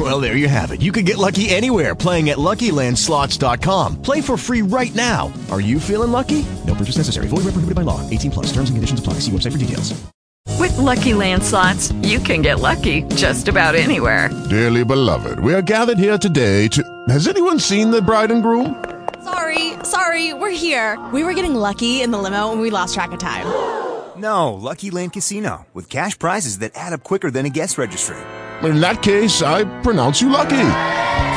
Well, there you have it. You can get lucky anywhere playing at LuckyLandSlots.com. Play for free right now. Are you feeling lucky? No purchase necessary. Void where prohibited by law. 18 plus. Terms and conditions apply. See website for details. With Lucky Land slots, you can get lucky just about anywhere. Dearly beloved, we are gathered here today to. Has anyone seen the bride and groom? Sorry, sorry, we're here. We were getting lucky in the limo and we lost track of time. No, Lucky Land Casino, with cash prizes that add up quicker than a guest registry. In that case, I pronounce you lucky.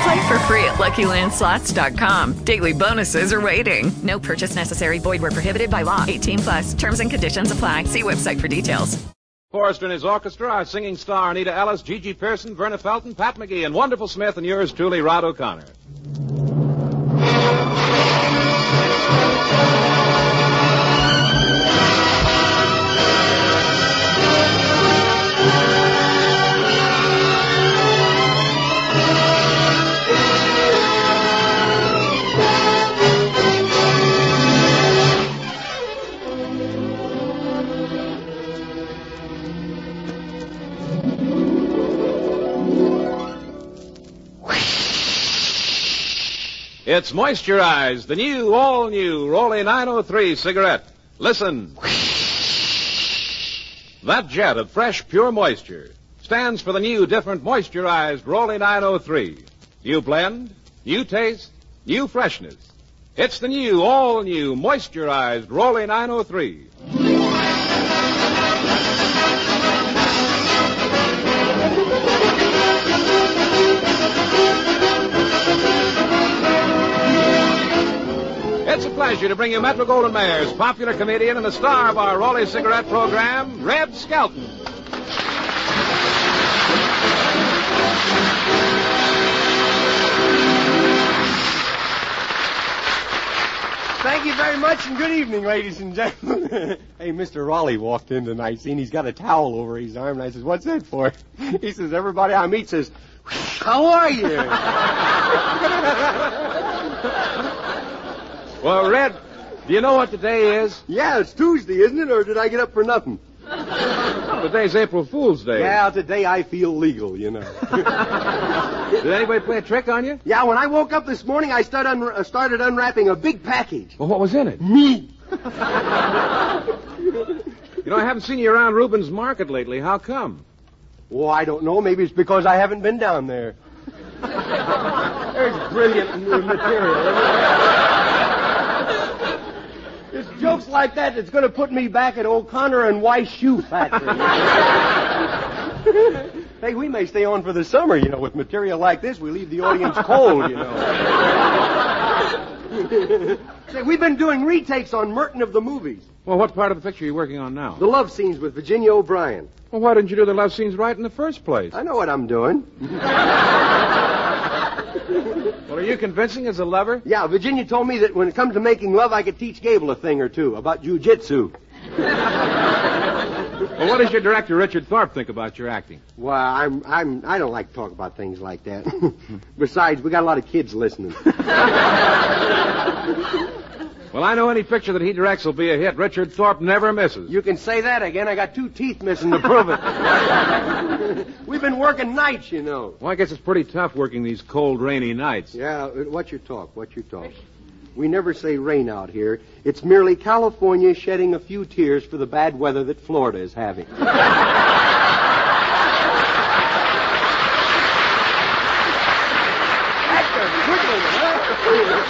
Play for free at LuckyLandSlots.com. Daily bonuses are waiting. No purchase necessary. Void where prohibited by law. 18 plus. Terms and conditions apply. See website for details. Forrester and his orchestra, our singing star Anita Ellis, GeGe Pearson, Verna Felton, Pat McGee, and Wonderful Smith, and yours truly, Rod O'Connor. It's Moisturize, the new, all new Raleigh 903 cigarette. Listen. That jet of fresh, pure moisture stands for the new, different moisturized Raleigh 903. New blend, new taste, new freshness. It's the new, all new, moisturized Raleigh 903. It's a pleasure to bring you Metro-Goldwyn-Mayer's, popular comedian and the star of our Raleigh cigarette program, Red Skelton. Thank you very much, and good evening, ladies and gentlemen. hey, Mr. Raleigh walked in tonight, seen he's got a towel over his arm, and I says, "What's that for?" He says, "Everybody I meet says, how are you?" Well, Red, do you know what today is? yeah, it's Tuesday, isn't it? Or did I get up for nothing? Today's April Fool's Day. Yeah, today I feel legal, you know. Did anybody play a trick on you? yeah, when I woke up this morning, I started, un- uh, started unwrapping a big package. Well, what was in it? Me. You know, I haven't seen you around Rubens Market lately. How come? Oh, I don't know. Maybe it's because I haven't been down there. There's brilliant new material. It's jokes like that that's going to put me back at O'Connor and Weiss Shoe Factory. hey, we may stay on for the summer, you know. With material like this, we leave the audience cold, you know. Say, we've been doing retakes on Merton of the movies. Well, what part of the picture are you working on now? The love scenes with Virginia O'Brien. Well, why didn't you do the love scenes right in the first place? I know what I'm doing. Well, are you convincing as a lover? Yeah, Virginia told me that when it comes to making love, I could teach Gable a thing or two about jujitsu. Well, what does your director, Richard Thorpe, think about your acting? Well, I'm, I'm, I don't like to talk about things like that. Besides, we got a lot of kids listening. Well, I know any picture that he directs will be a hit. Richard Thorpe never misses. You can say that again. I got two teeth missing to prove it. We've been working nights, you know. Well, I guess it's pretty tough working these cold, rainy nights. Yeah, uh, what's your talk? What's your talk? We never say rain out here. It's merely California shedding a few tears for the bad weather that Florida is having.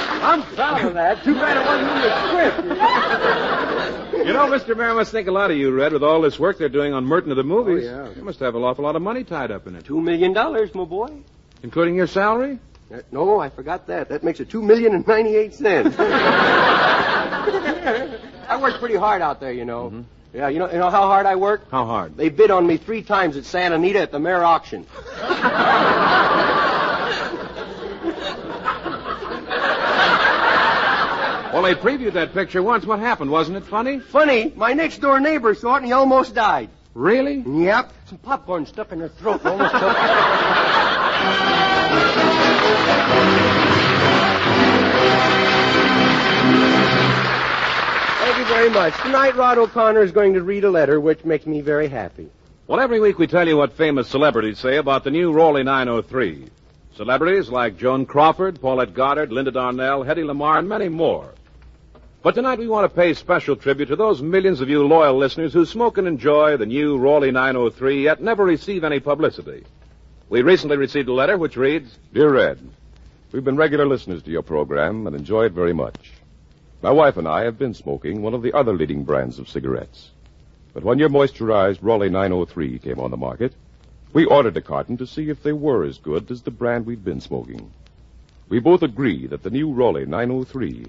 I'm proud of that. Too bad it wasn't in the script. You know, Mr. Mayer must think a lot of you, Red, with all this work they're doing on Merton of the movies. Oh, yeah. You must have an awful lot of money tied up in it. Two million dollars, my boy. Including your salary? Uh, No, I forgot that. That makes it two million and ninety-eight cents. I work pretty hard out there, you know. Yeah, you know, you know how hard I work? How hard? They bid on me three times at Santa Anita at the mayor auction. Well, they previewed that picture once. What happened? Wasn't it funny? Funny, my next door neighbor saw it and he almost died. Really? Yep. Some popcorn stuck in her throat almost choked. Thank you very much. Tonight, Rod O'Connor is going to read a letter which makes me very happy. Well, every week we tell you what famous celebrities say about the new Raleigh 903. Celebrities like Joan Crawford, Paulette Goddard, Linda Darnell, Hedy Lamarr, and many more. But tonight we want to pay special tribute to those millions of you loyal listeners who smoke and enjoy the new Raleigh 903 yet never receive any publicity. We recently received a letter which reads, Dear Red, we've been regular listeners to your program and enjoy it very much. My wife and I have been smoking one of the other leading brands of cigarettes. But when your moisturized Raleigh 903 came on the market, we ordered a carton to see if they were as good as the brand we'd been smoking. We both agree that the new Raleigh 903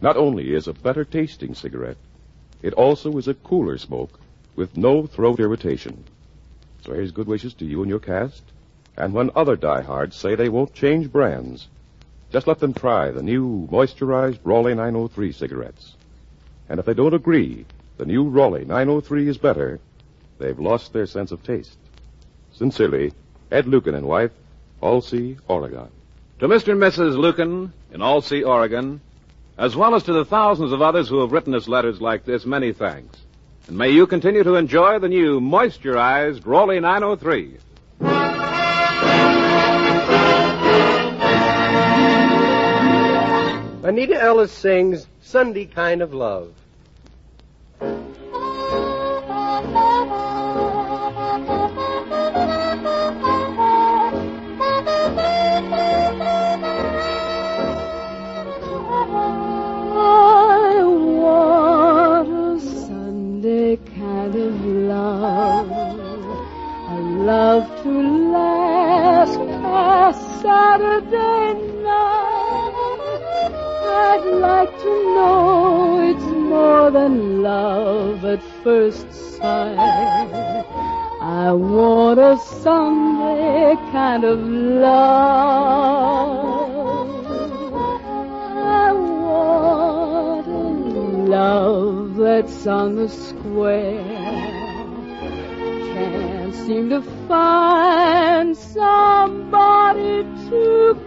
not only is a better tasting cigarette, it also is a cooler smoke with no throat irritation. So here's good wishes to you and your cast. And when other diehards say they won't change brands, just let them try the new moisturized Raleigh 903 cigarettes. And if they don't agree the new Raleigh 903 is better, they've lost their sense of taste. Sincerely, Ed Lucan and wife, Alsea, Oregon. To Mr. and Mrs. Lucan in Alsea, Oregon, as well as to the thousands of others who have written us letters like this, many thanks. And may you continue to enjoy the new moisturized Raleigh 903. Anita Ellis sings Sunday Kind of Love. Like to know it's more than love at first sight. I want a Sunday kind of love. I want a love that's on the square. Can't seem to find somebody to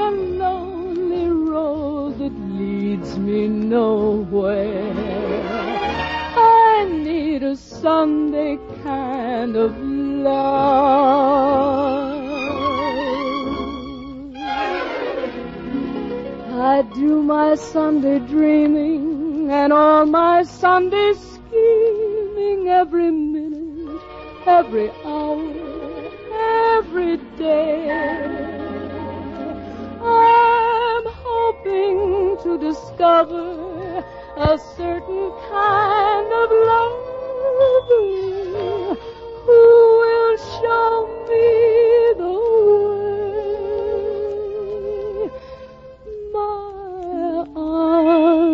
on a lonely road that leads me nowhere. I need a Sunday kind of love. I do my Sunday dreaming and all my Sunday scheming every minute, every hour, every day. I'm hoping to discover a certain kind of love who will show